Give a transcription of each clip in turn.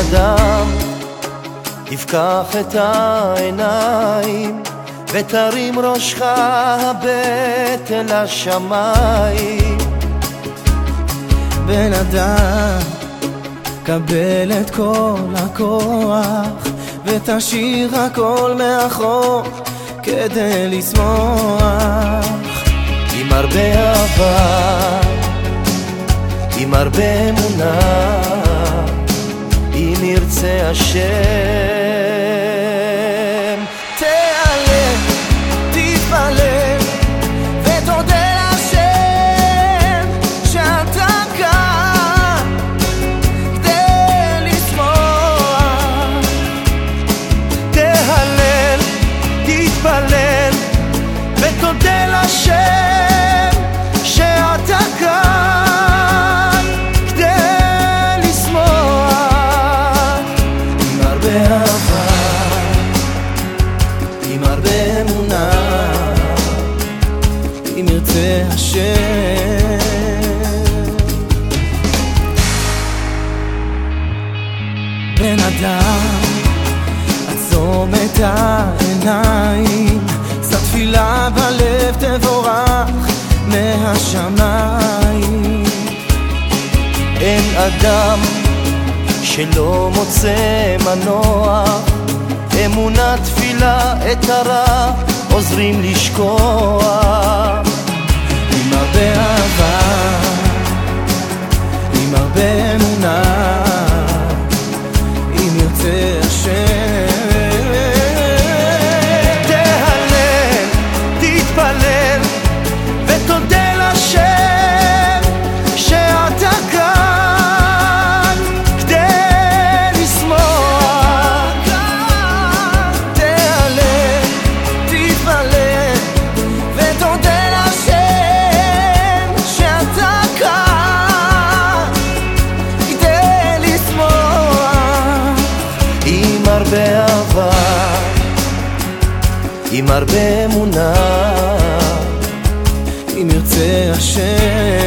אדם, תפקח את העיניים ותרים ראשך הבט אל השמיים. בן אדם, קבל את כל הכוח ותשאיר הכל מאחור כדי לשמוח. עם הרבה אהבה, עם הרבה אמונה, אם ירצה השם. ירצה השם. בן אדם, עצום את העיניים, שא תפילה בלב תבורך מהשמיים. אין אדם שלא מוצא מנוח, אמונה תפילה את הרע עוזרים לשכוח. באהבה, אהבה, עם הרבה אמונה, אם ירצה השם.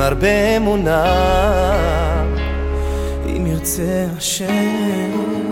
עם הרבה אמונה, אם ירצה השם.